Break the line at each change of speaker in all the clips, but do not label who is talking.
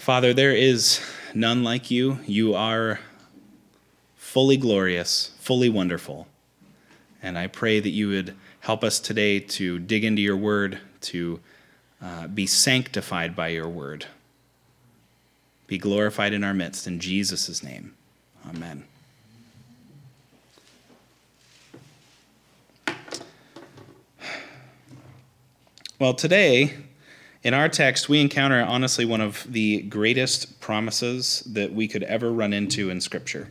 Father, there is none like you. You are fully glorious, fully wonderful. And I pray that you would help us today to dig into your word, to uh, be sanctified by your word, be glorified in our midst. In Jesus' name, amen. Well, today, in our text, we encounter honestly one of the greatest promises that we could ever run into in Scripture.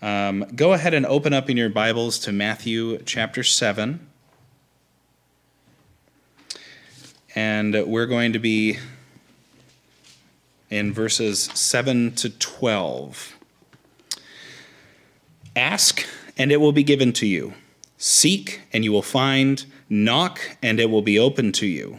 Um, go ahead and open up in your Bibles to Matthew chapter 7. And we're going to be in verses 7 to 12. Ask, and it will be given to you. Seek, and you will find. Knock, and it will be open to you.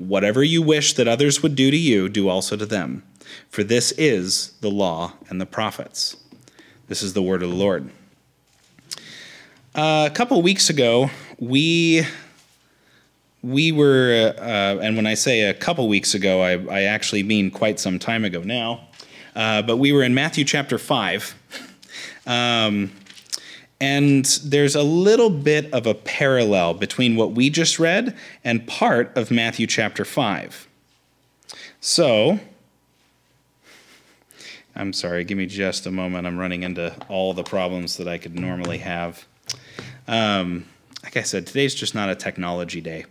whatever you wish that others would do to you, do also to them. For this is the law and the prophets. This is the word of the Lord. Uh, a couple weeks ago, we we were, uh, and when I say a couple weeks ago, I, I, actually mean quite some time ago now. Uh, but we were in Matthew chapter five. Um, and there's a little bit of a parallel between what we just read and part of Matthew chapter 5. So, I'm sorry, give me just a moment. I'm running into all the problems that I could normally have. Um, like I said, today's just not a technology day.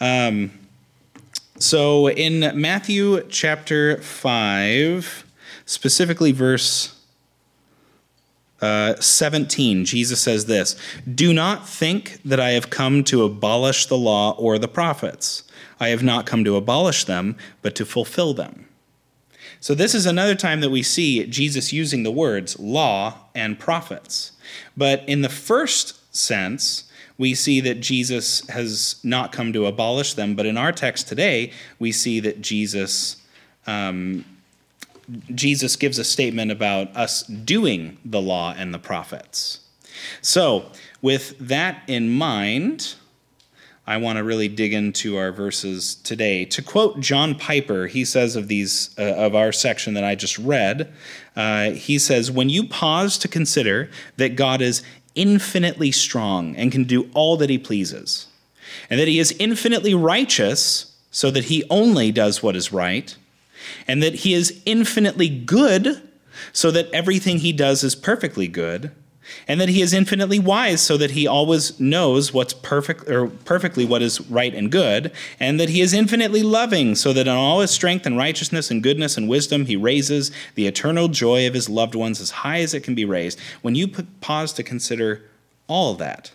Um, so, in Matthew chapter 5, specifically verse uh, 17, Jesus says this Do not think that I have come to abolish the law or the prophets. I have not come to abolish them, but to fulfill them. So, this is another time that we see Jesus using the words law and prophets. But in the first sense, we see that Jesus has not come to abolish them. But in our text today, we see that Jesus um, Jesus gives a statement about us doing the law and the prophets. So, with that in mind, I want to really dig into our verses today. To quote John Piper, he says of these uh, of our section that I just read, uh, he says, "When you pause to consider that God is infinitely strong and can do all that He pleases, and that He is infinitely righteous, so that He only does what is right." And that he is infinitely good, so that everything he does is perfectly good, and that he is infinitely wise, so that he always knows what's perfect or perfectly what is right and good, and that he is infinitely loving, so that in all his strength and righteousness and goodness and wisdom he raises the eternal joy of his loved ones as high as it can be raised. When you pause to consider all that,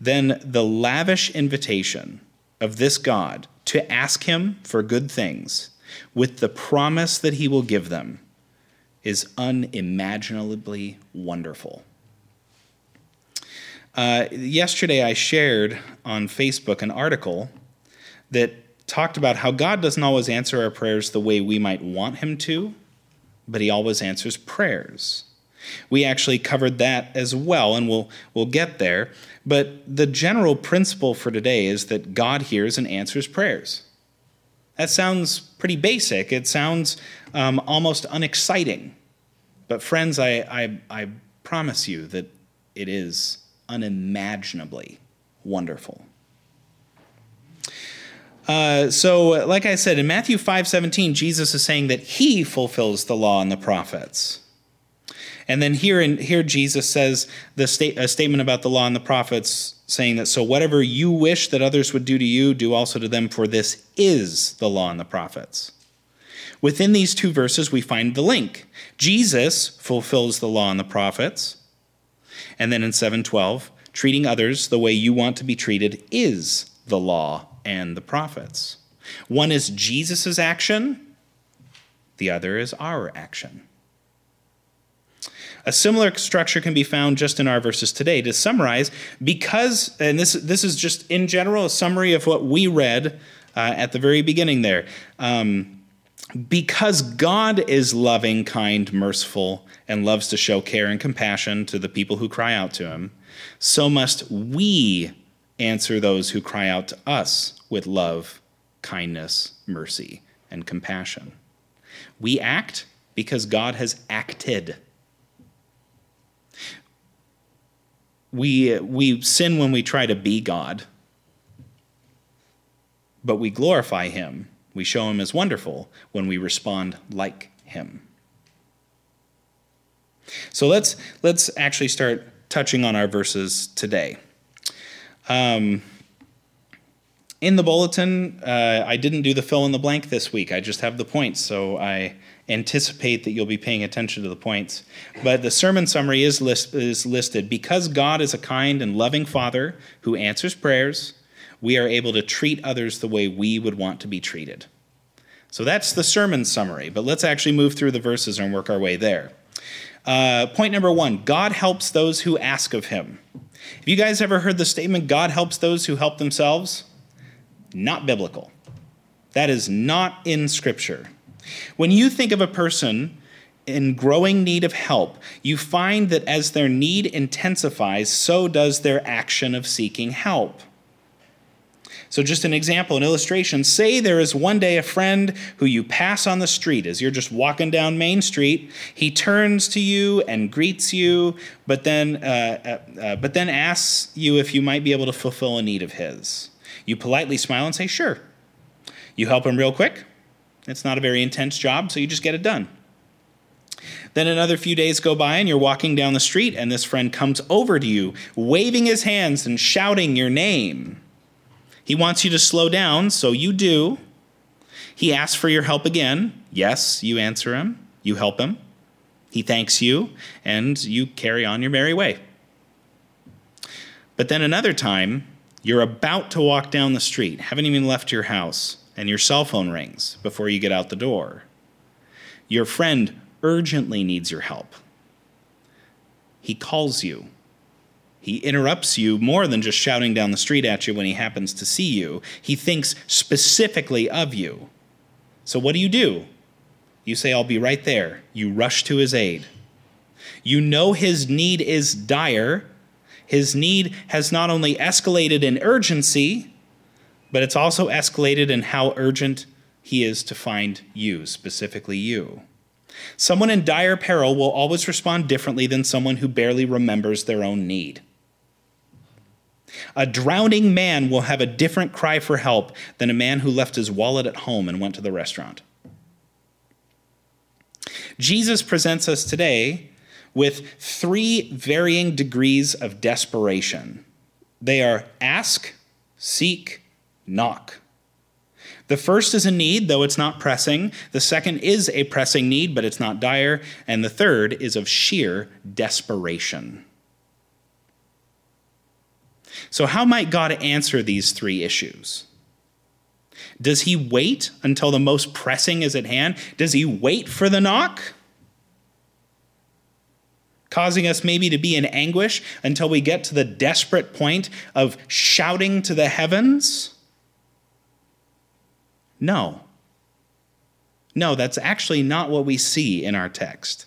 then the lavish invitation of this God to ask him for good things with the promise that he will give them is unimaginably wonderful. Uh, yesterday, I shared on Facebook an article that talked about how God doesn't always answer our prayers the way we might want Him to, but He always answers prayers. We actually covered that as well, and we'll, we'll get there. But the general principle for today is that God hears and answers prayers. That sounds pretty basic. It sounds um, almost unexciting. But, friends, I, I, I promise you that it is unimaginably wonderful. Uh, so, like I said, in Matthew 5 17, Jesus is saying that he fulfills the law and the prophets. And then here, in, here Jesus says the state, a statement about the law and the prophets saying that, so whatever you wish that others would do to you, do also to them, for this is the law and the prophets. Within these two verses, we find the link. Jesus fulfills the law and the prophets. And then in 712, treating others the way you want to be treated is the law and the prophets. One is Jesus' action, the other is our action. A similar structure can be found just in our verses today. To summarize, because, and this, this is just in general a summary of what we read uh, at the very beginning there. Um, because God is loving, kind, merciful, and loves to show care and compassion to the people who cry out to him, so must we answer those who cry out to us with love, kindness, mercy, and compassion. We act because God has acted. We, we sin when we try to be God, but we glorify Him. We show Him as wonderful when we respond like Him. So let's, let's actually start touching on our verses today. Um, in the bulletin, uh, I didn't do the fill in the blank this week. I just have the points, so I anticipate that you'll be paying attention to the points. But the sermon summary is, list, is listed. Because God is a kind and loving Father who answers prayers, we are able to treat others the way we would want to be treated. So that's the sermon summary, but let's actually move through the verses and work our way there. Uh, point number one God helps those who ask of him. Have you guys ever heard the statement, God helps those who help themselves? Not biblical. That is not in Scripture. When you think of a person in growing need of help, you find that as their need intensifies, so does their action of seeking help. So, just an example, an illustration say there is one day a friend who you pass on the street as you're just walking down Main Street. He turns to you and greets you, but then, uh, uh, uh, but then asks you if you might be able to fulfill a need of his. You politely smile and say, Sure. You help him real quick. It's not a very intense job, so you just get it done. Then another few days go by, and you're walking down the street, and this friend comes over to you, waving his hands and shouting your name. He wants you to slow down, so you do. He asks for your help again. Yes, you answer him. You help him. He thanks you, and you carry on your merry way. But then another time, you're about to walk down the street, haven't even left your house and your cell phone rings before you get out the door. Your friend urgently needs your help. He calls you. He interrupts you more than just shouting down the street at you when he happens to see you. He thinks specifically of you. So, what do you do? You say, I'll be right there. You rush to his aid. You know his need is dire. His need has not only escalated in urgency, but it's also escalated in how urgent he is to find you, specifically you. Someone in dire peril will always respond differently than someone who barely remembers their own need. A drowning man will have a different cry for help than a man who left his wallet at home and went to the restaurant. Jesus presents us today with three varying degrees of desperation. They are ask, seek, knock. The first is a need, though it's not pressing. The second is a pressing need, but it's not dire. And the third is of sheer desperation. So, how might God answer these three issues? Does he wait until the most pressing is at hand? Does he wait for the knock? Causing us maybe to be in anguish until we get to the desperate point of shouting to the heavens? No. No, that's actually not what we see in our text.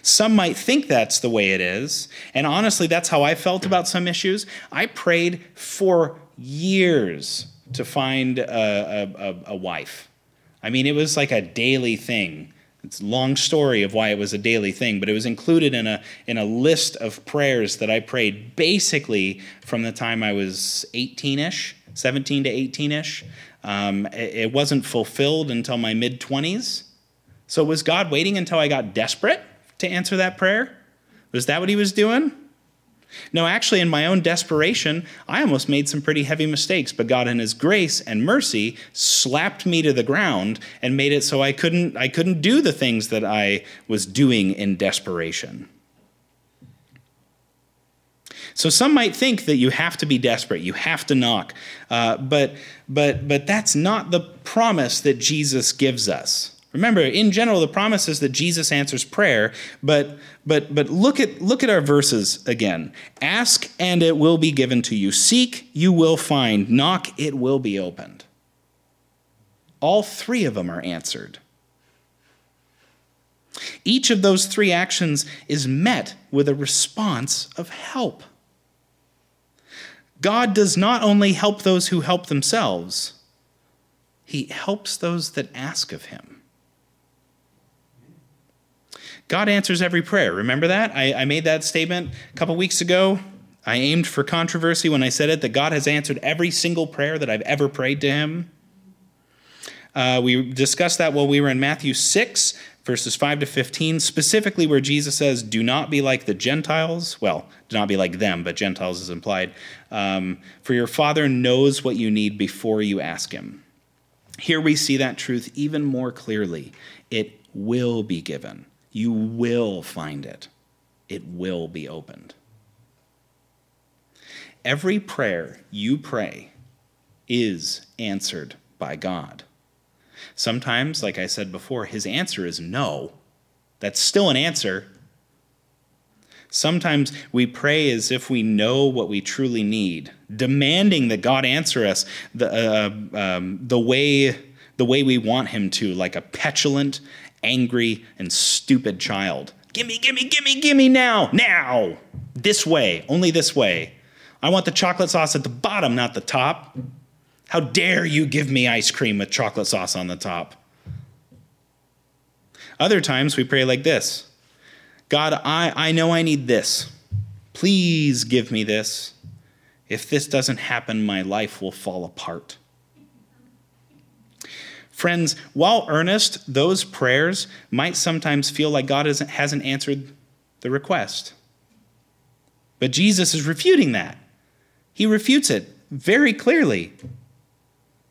Some might think that's the way it is, and honestly, that's how I felt about some issues. I prayed for years to find a, a, a wife. I mean, it was like a daily thing. It's a long story of why it was a daily thing, but it was included in a, in a list of prayers that I prayed basically from the time I was 18 ish, 17 to 18 ish. Um, it, it wasn't fulfilled until my mid 20s. So was God waiting until I got desperate to answer that prayer? Was that what he was doing? No, actually, in my own desperation, I almost made some pretty heavy mistakes, but God in his grace and mercy slapped me to the ground and made it so I couldn't I couldn't do the things that I was doing in desperation. So some might think that you have to be desperate, you have to knock, uh, but but but that's not the promise that Jesus gives us. Remember, in general, the promise is that Jesus answers prayer, but but but look at look at our verses again. Ask and it will be given to you. Seek, you will find. Knock, it will be opened. All three of them are answered. Each of those three actions is met with a response of help. God does not only help those who help themselves, He helps those that ask of Him. God answers every prayer. Remember that? I, I made that statement a couple weeks ago. I aimed for controversy when I said it that God has answered every single prayer that I've ever prayed to Him. Uh, we discussed that while we were in Matthew 6, verses 5 to 15, specifically where Jesus says, Do not be like the Gentiles. Well, do not be like them, but Gentiles is implied. Um, for your Father knows what you need before you ask Him. Here we see that truth even more clearly. It will be given. You will find it, it will be opened. Every prayer you pray is answered by God. Sometimes, like I said before, his answer is no. That's still an answer. Sometimes we pray as if we know what we truly need, demanding that God answer us the, uh, um, the, way, the way we want him to, like a petulant angry, and stupid child. Gimme, gimme, gimme, gimme now, now, this way, only this way. I want the chocolate sauce at the bottom, not the top. How dare you give me ice cream with chocolate sauce on the top? Other times we pray like this God, I, I know I need this. Please give me this. If this doesn't happen, my life will fall apart. Friends, while earnest, those prayers might sometimes feel like God hasn't answered the request. But Jesus is refuting that. He refutes it very clearly.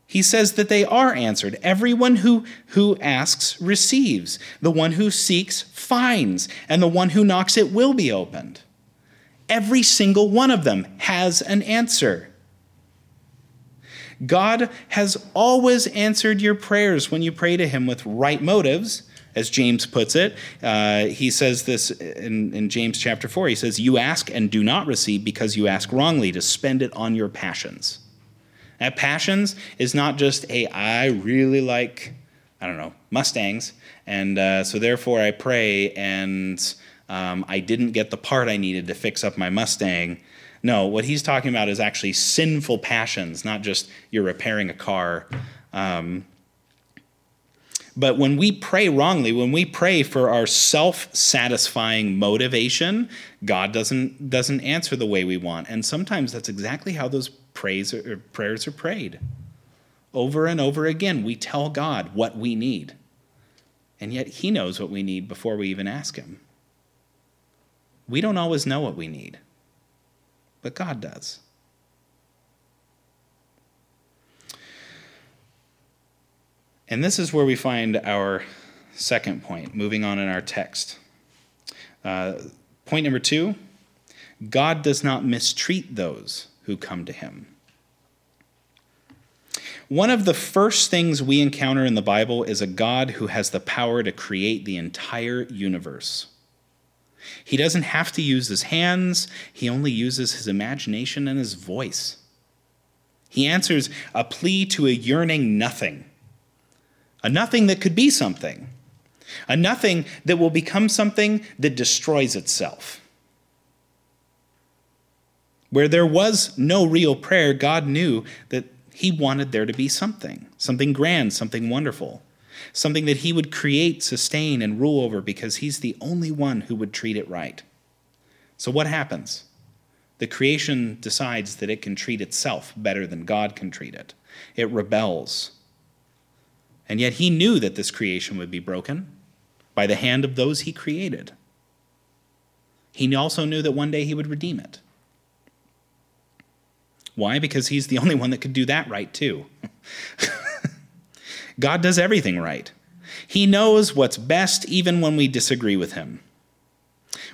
He says that they are answered. Everyone who, who asks receives. The one who seeks finds. And the one who knocks, it will be opened. Every single one of them has an answer. God has always answered your prayers when you pray to Him with right motives, as James puts it. Uh, he says this in, in James chapter 4. He says, You ask and do not receive because you ask wrongly to spend it on your passions. That passions is not just a, I really like, I don't know, Mustangs, and uh, so therefore I pray and um, I didn't get the part I needed to fix up my Mustang no, what he's talking about is actually sinful passions, not just you're repairing a car. Um, but when we pray wrongly, when we pray for our self-satisfying motivation, God doesn't doesn't answer the way we want. And sometimes that's exactly how those praise or prayers are prayed. Over and over again, we tell God what we need. And yet he knows what we need before we even ask him. We don't always know what we need but God does. And this is where we find our second point, moving on in our text. Uh, point number two God does not mistreat those who come to him. One of the first things we encounter in the Bible is a God who has the power to create the entire universe. He doesn't have to use his hands, he only uses his imagination and his voice. He answers a plea to a yearning nothing, a nothing that could be something, a nothing that will become something that destroys itself. Where there was no real prayer, God knew that He wanted there to be something, something grand, something wonderful something that he would create, sustain, and rule over because he's the only one who would treat it right. So, what happens? The creation decides that it can treat itself better than God can treat it. It rebels. And yet, he knew that this creation would be broken by the hand of those he created. He also knew that one day he would redeem it. Why? Because he's the only one that could do that right, too. God does everything right. He knows what's best even when we disagree with him.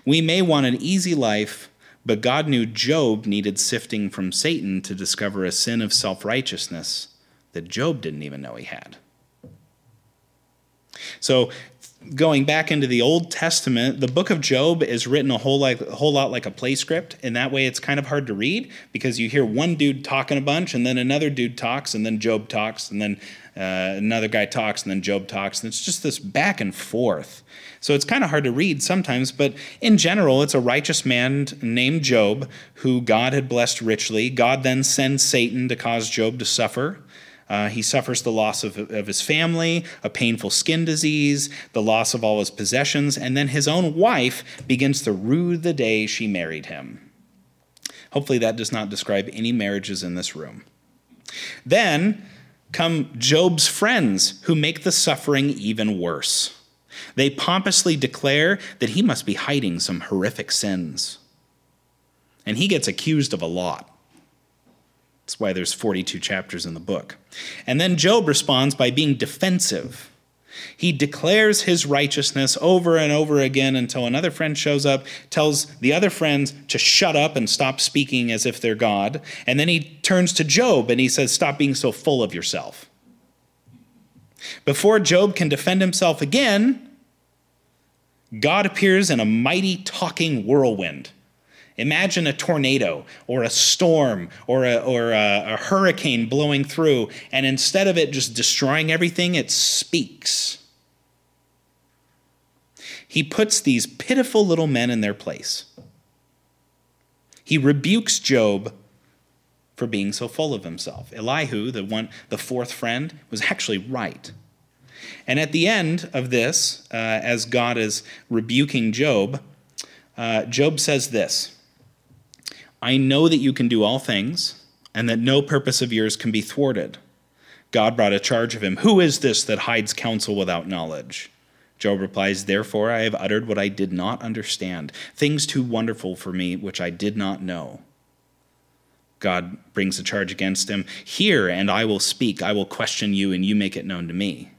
We may want an easy life, but God knew Job needed sifting from Satan to discover a sin of self righteousness that Job didn't even know he had. So, going back into the Old Testament, the book of Job is written a whole like a whole lot like a play script. and that way, it's kind of hard to read because you hear one dude talking a bunch, and then another dude talks, and then Job talks, and then uh, another guy talks, and then Job talks, and it's just this back and forth. So it's kind of hard to read sometimes, but in general, it's a righteous man named Job who God had blessed richly. God then sends Satan to cause Job to suffer. Uh, he suffers the loss of, of his family, a painful skin disease, the loss of all his possessions, and then his own wife begins to rue the day she married him. Hopefully, that does not describe any marriages in this room. Then come Job's friends who make the suffering even worse. They pompously declare that he must be hiding some horrific sins. And he gets accused of a lot. That's why there's 42 chapters in the book. And then Job responds by being defensive. He declares his righteousness over and over again until another friend shows up, tells the other friends to shut up and stop speaking as if they're God. And then he turns to Job and he says, Stop being so full of yourself. Before Job can defend himself again, God appears in a mighty talking whirlwind Imagine a tornado or a storm or, a, or a, a, hurricane blowing through, and instead of it just destroying everything, it speaks. He puts these pitiful little men in their place. He rebukes Job for being so full of himself. Elihu, the one, the fourth friend, was actually right. And at the end of this, uh, as God is rebuking Job, uh, Job says this I know that you can do all things, and that no purpose of yours can be thwarted. God brought a charge of him. Who is this that hides counsel without knowledge? Job replies, Therefore I have uttered what I did not understand, things too wonderful for me which I did not know. God brings a charge against him. Hear, and I will speak. I will question you, and you make it known to me.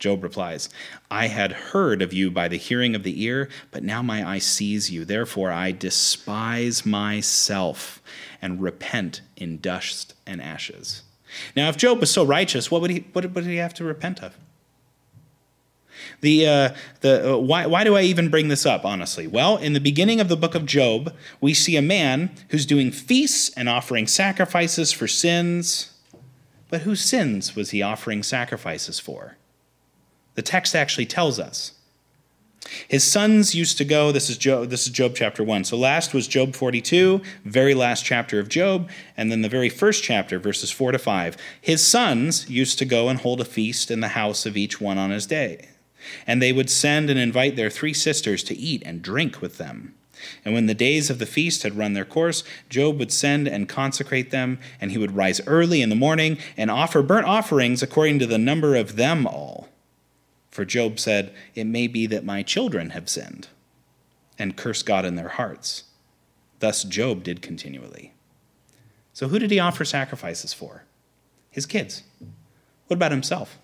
Job replies, I had heard of you by the hearing of the ear, but now my eye sees you. Therefore I despise myself and repent in dust and ashes. Now, if Job was so righteous, what would he, what would he have to repent of? The, uh, the, uh, why, why do I even bring this up, honestly? Well, in the beginning of the book of Job, we see a man who's doing feasts and offering sacrifices for sins. But whose sins was he offering sacrifices for? The text actually tells us. His sons used to go, this is Job, this is Job chapter 1. So last was Job 42, very last chapter of Job, and then the very first chapter, verses 4 to 5. His sons used to go and hold a feast in the house of each one on his day. And they would send and invite their three sisters to eat and drink with them. And when the days of the feast had run their course, Job would send and consecrate them, and he would rise early in the morning and offer burnt offerings according to the number of them all. For Job said, It may be that my children have sinned and curse God in their hearts. Thus Job did continually. So, who did he offer sacrifices for? His kids. What about himself?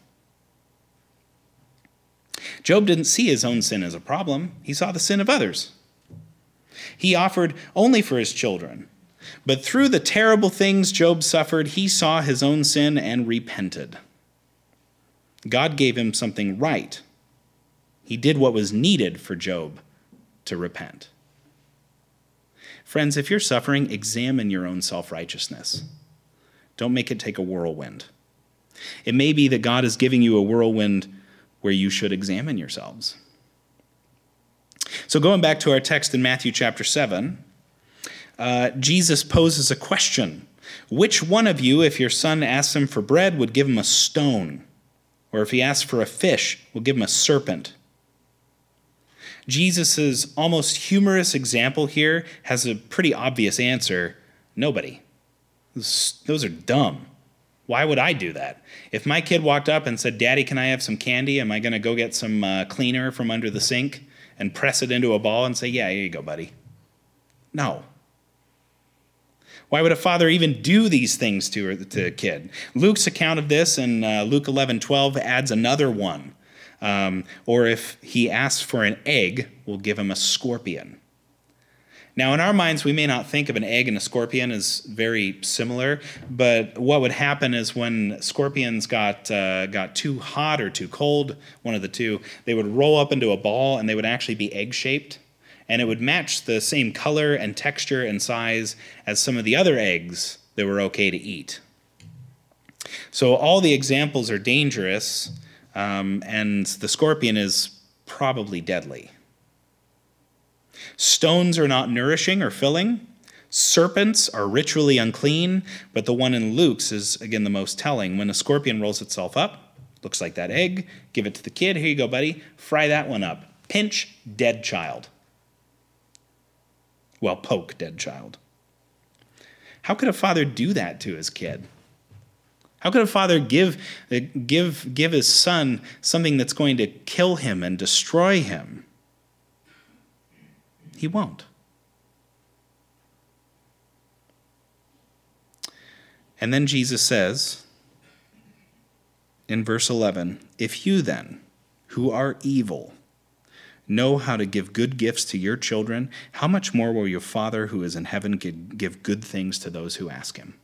Job didn't see his own sin as a problem, he saw the sin of others. He offered only for his children. But through the terrible things Job suffered, he saw his own sin and repented. God gave him something right. He did what was needed for Job to repent. Friends, if you're suffering, examine your own self righteousness. Don't make it take a whirlwind. It may be that God is giving you a whirlwind where you should examine yourselves. So, going back to our text in Matthew chapter 7, uh, Jesus poses a question Which one of you, if your son asks him for bread, would give him a stone? Or if he asks for a fish, we'll give him a serpent. Jesus' almost humorous example here has a pretty obvious answer nobody. Those are dumb. Why would I do that? If my kid walked up and said, Daddy, can I have some candy? Am I going to go get some uh, cleaner from under the sink and press it into a ball and say, Yeah, here you go, buddy? No. Why would a father even do these things to, to a kid? Luke's account of this in uh, Luke 11 12 adds another one. Um, or if he asks for an egg, we'll give him a scorpion. Now, in our minds, we may not think of an egg and a scorpion as very similar, but what would happen is when scorpions got uh, got too hot or too cold, one of the two, they would roll up into a ball and they would actually be egg shaped, and it would match the same color and texture and size as some of the other eggs that were okay to eat. So all the examples are dangerous, um, and the scorpion is probably deadly. Stones are not nourishing or filling. Serpents are ritually unclean, but the one in Luke's is, again, the most telling. When a scorpion rolls itself up, looks like that egg, give it to the kid. Here you go, buddy. Fry that one up. Pinch, dead child. Well, poke, dead child. How could a father do that to his kid? How could a father give, uh, give, give his son something that's going to kill him and destroy him? He won't. And then Jesus says in verse 11 If you then, who are evil, know how to give good gifts to your children, how much more will your Father who is in heaven give good things to those who ask him?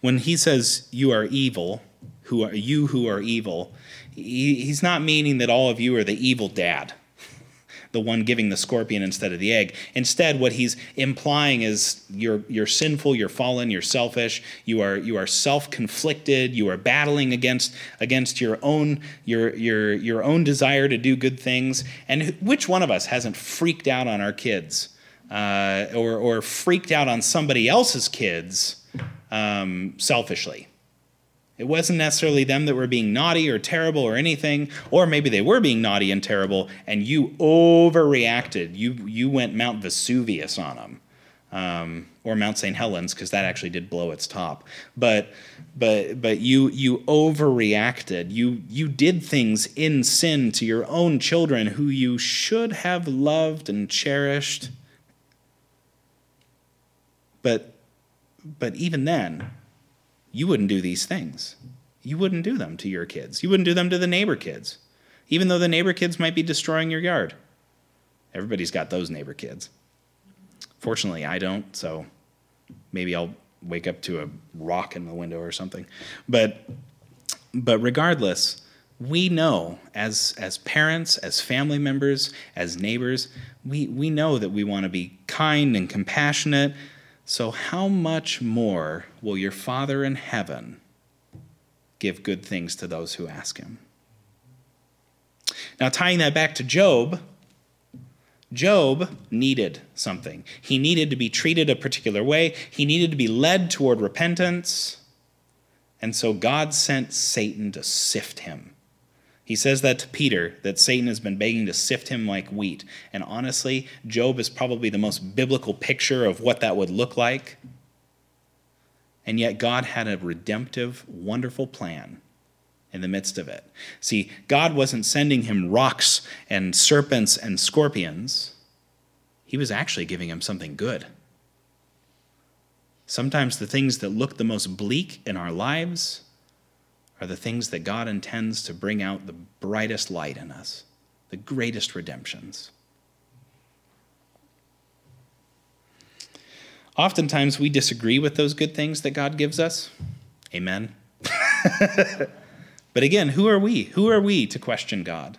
When he says you are evil, who are you who are evil, he's not meaning that all of you are the evil dad, the one giving the scorpion instead of the egg. Instead, what he's implying is you're you're sinful, you're fallen, you're selfish, you are you are self-conflicted, you are battling against against your own your your your own desire to do good things. And which one of us hasn't freaked out on our kids? Uh, or, or freaked out on somebody else's kids um, selfishly. It wasn't necessarily them that were being naughty or terrible or anything, or maybe they were being naughty and terrible, and you overreacted. You you went Mount Vesuvius on them, um, or Mount St. Helens, because that actually did blow its top. But but but you you overreacted. You you did things in sin to your own children who you should have loved and cherished. But but even then, you wouldn't do these things. You wouldn't do them to your kids. You wouldn't do them to the neighbor kids, even though the neighbor kids might be destroying your yard. Everybody's got those neighbor kids. Fortunately, I don't, so maybe I'll wake up to a rock in the window or something. But but regardless, we know as as parents, as family members, as neighbors, we, we know that we want to be kind and compassionate, so, how much more will your Father in heaven give good things to those who ask him? Now, tying that back to Job, Job needed something. He needed to be treated a particular way, he needed to be led toward repentance. And so God sent Satan to sift him. He says that to Peter, that Satan has been begging to sift him like wheat. And honestly, Job is probably the most biblical picture of what that would look like. And yet, God had a redemptive, wonderful plan in the midst of it. See, God wasn't sending him rocks and serpents and scorpions, He was actually giving him something good. Sometimes the things that look the most bleak in our lives are the things that God intends to bring out the brightest light in us, the greatest redemptions. Oftentimes we disagree with those good things that God gives us. Amen. but again, who are we? Who are we to question God?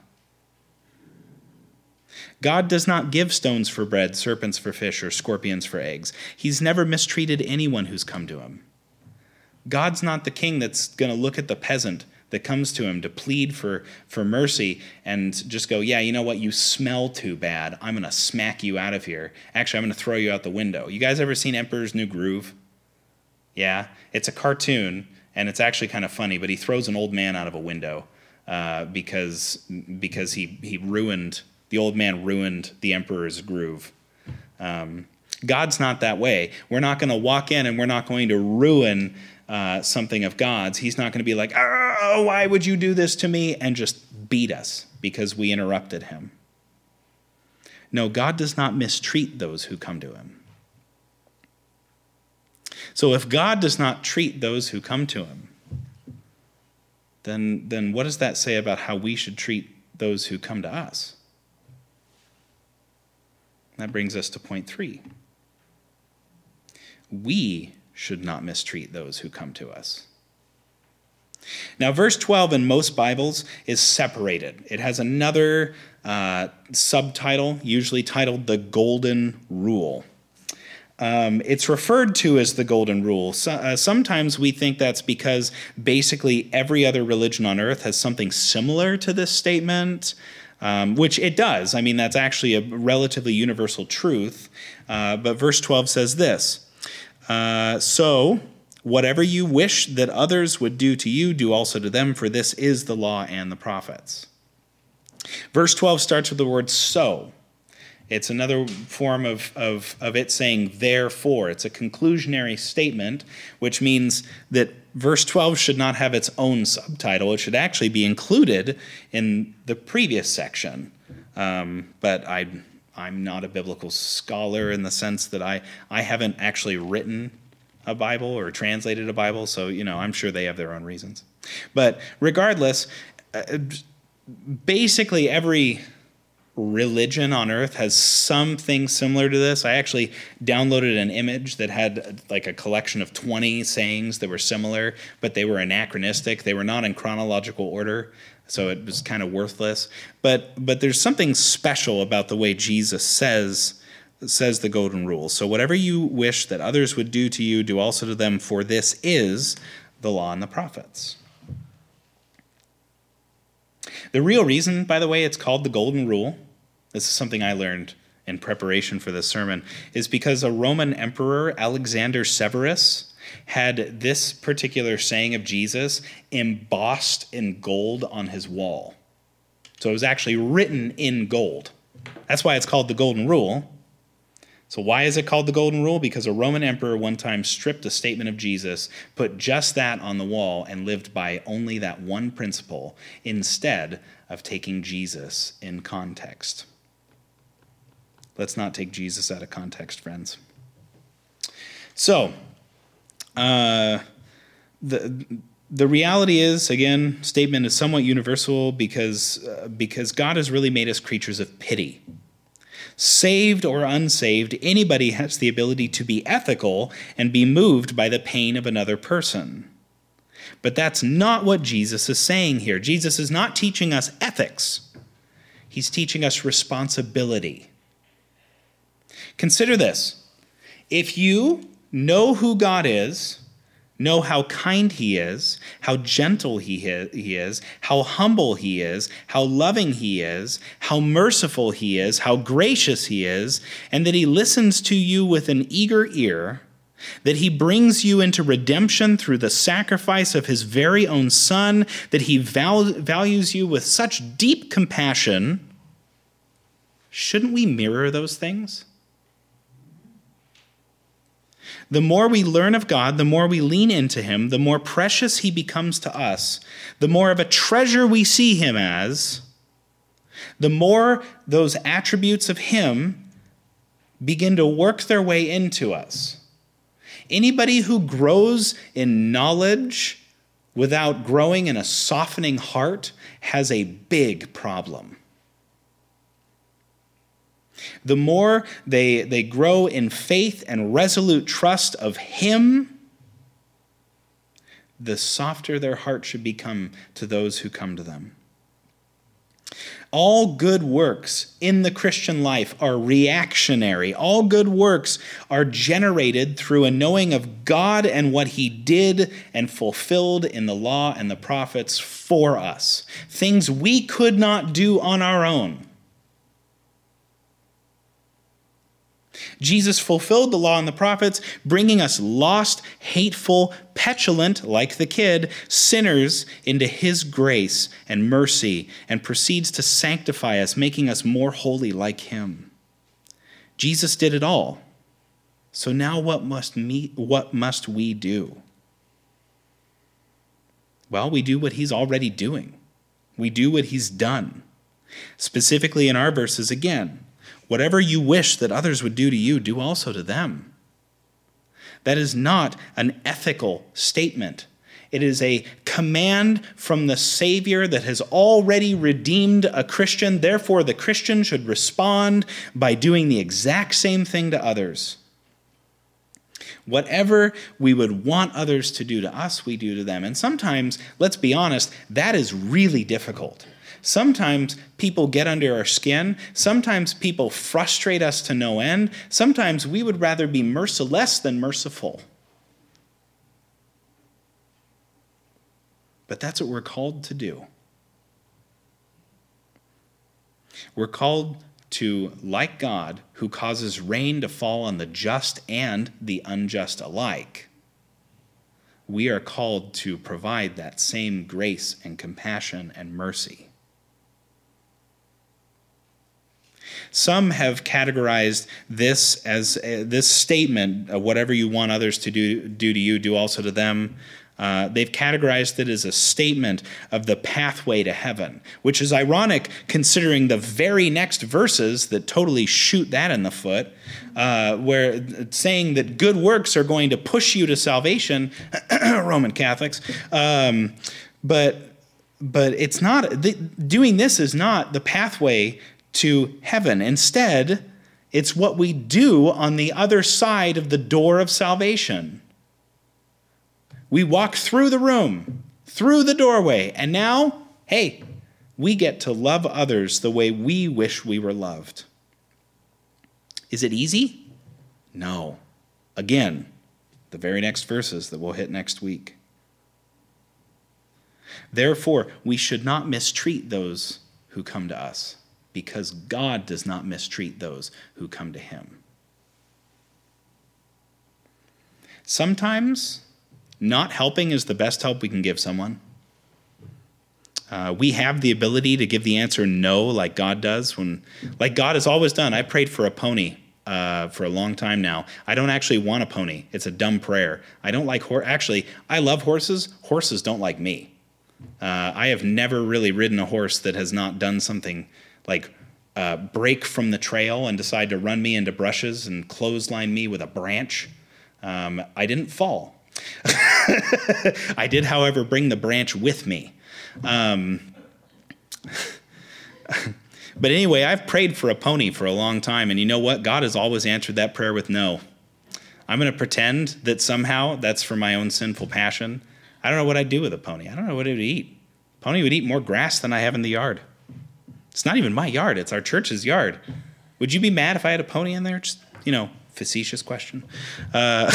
God does not give stones for bread, serpents for fish, or scorpions for eggs. He's never mistreated anyone who's come to him. God's not the king that's going to look at the peasant that comes to him to plead for, for mercy and just go, Yeah, you know what? You smell too bad. I'm going to smack you out of here. Actually, I'm going to throw you out the window. You guys ever seen Emperor's New Groove? Yeah, it's a cartoon and it's actually kind of funny, but he throws an old man out of a window uh, because, because he, he ruined, the old man ruined the Emperor's Groove. Um, God's not that way. We're not going to walk in and we're not going to ruin uh, something of God's, he's not going to be like, oh, why would you do this to me? And just beat us because we interrupted him. No, God does not mistreat those who come to him. So if God does not treat those who come to him, then, then what does that say about how we should treat those who come to us? That brings us to point three. We should not mistreat those who come to us. Now, verse 12 in most Bibles is separated. It has another uh, subtitle, usually titled The Golden Rule. Um, it's referred to as the Golden Rule. So, uh, sometimes we think that's because basically every other religion on earth has something similar to this statement. Um, which it does. I mean, that's actually a relatively universal truth. Uh, but verse 12 says this uh, So, whatever you wish that others would do to you, do also to them, for this is the law and the prophets. Verse 12 starts with the word so. It's another form of, of, of it saying therefore. It's a conclusionary statement, which means that verse 12 should not have its own subtitle. It should actually be included in the previous section. Um, but I, I'm not a biblical scholar in the sense that I, I haven't actually written a Bible or translated a Bible, so you know I'm sure they have their own reasons. But regardless, uh, basically every religion on earth has something similar to this. I actually downloaded an image that had like a collection of 20 sayings that were similar, but they were anachronistic. They were not in chronological order, so it was kind of worthless. But but there's something special about the way Jesus says says the golden rule. So whatever you wish that others would do to you, do also to them, for this is the law and the prophets. The real reason, by the way, it's called the golden rule this is something I learned in preparation for this sermon, is because a Roman emperor, Alexander Severus, had this particular saying of Jesus embossed in gold on his wall. So it was actually written in gold. That's why it's called the Golden Rule. So, why is it called the Golden Rule? Because a Roman emperor one time stripped a statement of Jesus, put just that on the wall, and lived by only that one principle instead of taking Jesus in context. Let's not take Jesus out of context, friends. So, uh, the the reality is, again, statement is somewhat universal because uh, because God has really made us creatures of pity. Saved or unsaved, anybody has the ability to be ethical and be moved by the pain of another person. But that's not what Jesus is saying here. Jesus is not teaching us ethics. He's teaching us responsibility. Consider this if you know who God is, know how kind He is, how gentle He is, how humble He is, how loving He is, how merciful He is, how gracious He is, and that He listens to you with an eager ear, that He brings you into redemption through the sacrifice of His very own Son, that He val- values you with such deep compassion. Shouldn't we mirror those things? The more we learn of God, the more we lean into Him, the more precious He becomes to us, the more of a treasure we see Him as, the more those attributes of Him begin to work their way into us. Anybody who grows in knowledge without growing in a softening heart has a big problem the more they, they grow in faith and resolute trust of Him, the softer their heart should become to those who come to them. All good works in the Christian life are reactionary. All good works are generated through a knowing of God and what He did and fulfilled in the law and the prophets for us. Things we could not do on our own. Jesus fulfilled the law and the prophets, bringing us lost, hateful, petulant, like the kid, sinners into his grace and mercy, and proceeds to sanctify us, making us more holy like him. Jesus did it all. So now what must, me, what must we do? Well, we do what he's already doing. We do what he's done. Specifically in our verses again, Whatever you wish that others would do to you, do also to them. That is not an ethical statement. It is a command from the Savior that has already redeemed a Christian. Therefore, the Christian should respond by doing the exact same thing to others. Whatever we would want others to do to us, we do to them. And sometimes, let's be honest, that is really difficult. Sometimes people get under our skin. Sometimes people frustrate us to no end. Sometimes we would rather be merciless than merciful. But that's what we're called to do. We're called to, like God, who causes rain to fall on the just and the unjust alike, we are called to provide that same grace and compassion and mercy. Some have categorized this as uh, this statement, whatever you want others to do, do to you, do also to them, uh, they've categorized it as a statement of the pathway to heaven, which is ironic considering the very next verses that totally shoot that in the foot, uh, where saying that good works are going to push you to salvation, Roman Catholics. Um, but but it's not the, doing this is not the pathway to heaven. Instead, it's what we do on the other side of the door of salvation. We walk through the room, through the doorway, and now, hey, we get to love others the way we wish we were loved. Is it easy? No. Again, the very next verses that we'll hit next week. Therefore, we should not mistreat those who come to us, because God does not mistreat those who come to him. Sometimes not helping is the best help we can give someone. Uh, we have the ability to give the answer no, like God does. When, like God has always done. I prayed for a pony uh, for a long time now. I don't actually want a pony. It's a dumb prayer. I don't like horse. Actually, I love horses. Horses don't like me. Uh, I have never really ridden a horse that has not done something like uh, break from the trail and decide to run me into brushes and clothesline me with a branch. Um, I didn't fall. I did, however, bring the branch with me. Um, but anyway, I've prayed for a pony for a long time, and you know what? God has always answered that prayer with no. I'm going to pretend that somehow that's for my own sinful passion. I don't know what I'd do with a pony. I don't know what it would eat. Pony would eat more grass than I have in the yard. It's not even my yard, it's our church's yard. Would you be mad if I had a pony in there? Just, you know, facetious question. Uh,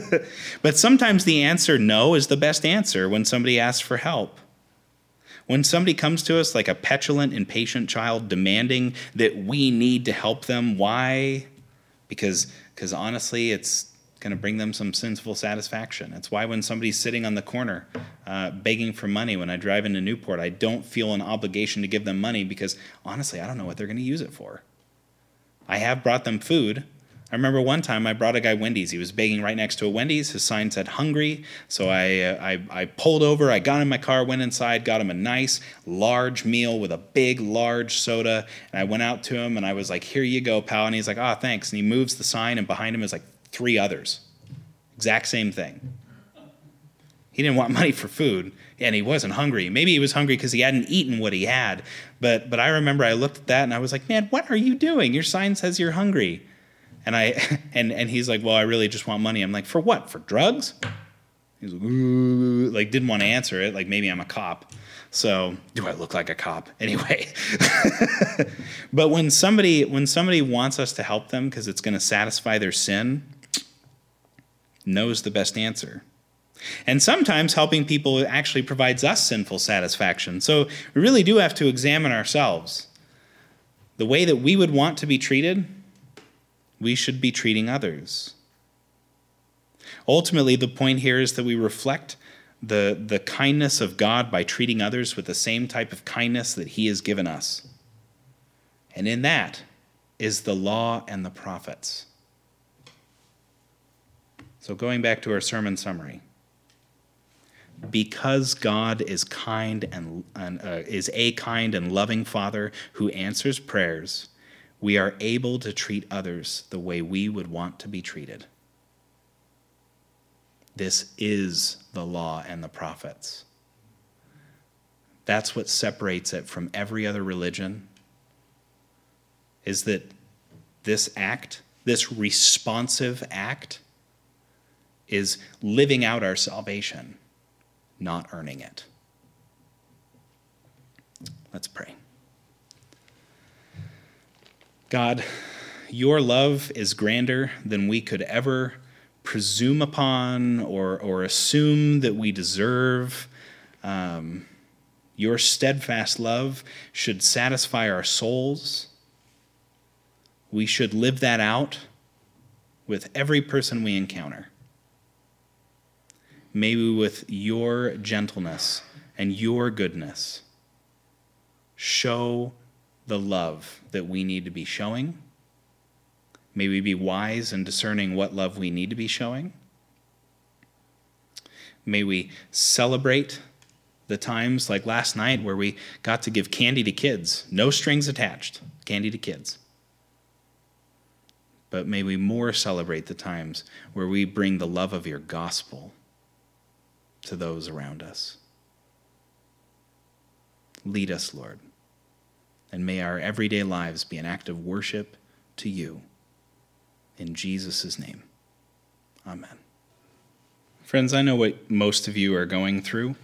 but sometimes the answer no is the best answer when somebody asks for help. When somebody comes to us like a petulant, impatient child demanding that we need to help them, why? Because because honestly, it's going to bring them some sinful satisfaction. It's why when somebody's sitting on the corner uh, begging for money when I drive into Newport, I don't feel an obligation to give them money because honestly, I don't know what they're going to use it for. I have brought them food, I remember one time I brought a guy Wendy's. He was begging right next to a Wendy's. His sign said hungry. So I, uh, I, I pulled over, I got in my car, went inside, got him a nice large meal with a big large soda. And I went out to him and I was like, here you go, pal. And he's like, ah, oh, thanks. And he moves the sign and behind him is like three others. Exact same thing. He didn't want money for food and he wasn't hungry. Maybe he was hungry because he hadn't eaten what he had. But, but I remember I looked at that and I was like, man, what are you doing? Your sign says you're hungry. And I and and he's like, well, I really just want money. I'm like, for what? For drugs? He's like, Ooh, like didn't want to answer it. Like maybe I'm a cop. So do I look like a cop anyway? but when somebody when somebody wants us to help them because it's going to satisfy their sin, knows the best answer. And sometimes helping people actually provides us sinful satisfaction. So we really do have to examine ourselves. The way that we would want to be treated we should be treating others. Ultimately, the point here is that we reflect the, the kindness of God by treating others with the same type of kindness that He has given us. And in that is the law and the prophets. So, going back to our sermon summary because God is kind and, and uh, is a kind and loving Father who answers prayers, we are able to treat others the way we would want to be treated. This is the law and the prophets. That's what separates it from every other religion is that this act, this responsive act, is living out our salvation, not earning it. Let's pray. God, your love is grander than we could ever presume upon or, or assume that we deserve. Um, your steadfast love should satisfy our souls. We should live that out with every person we encounter. May we, with your gentleness and your goodness, show the love that we need to be showing. May we be wise in discerning what love we need to be showing. May we celebrate the times like last night where we got to give candy to kids, no strings attached, candy to kids. But may we more celebrate the times where we bring the love of your gospel to those around us. Lead us, Lord, and may our everyday lives be an act of worship to you. In Jesus' name, amen. Friends, I know what most of you are going through.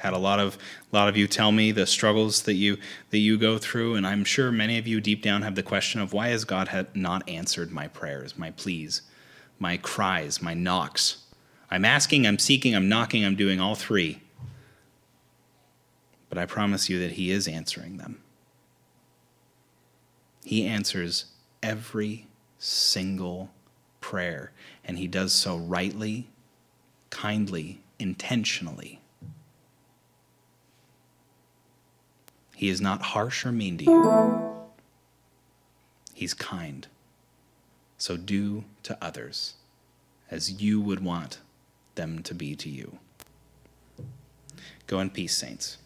Had a lot of a lot of you tell me the struggles that you that you go through, and I'm sure many of you deep down have the question of why has God not answered my prayers, my pleas, my cries, my knocks. I'm asking, I'm seeking, I'm knocking, I'm doing all three. But I promise you that He is answering them. He answers every single prayer, and He does so rightly, kindly, intentionally. He is not harsh or mean to you. He's kind. So do to others as you would want them to be to you. Go in peace, saints.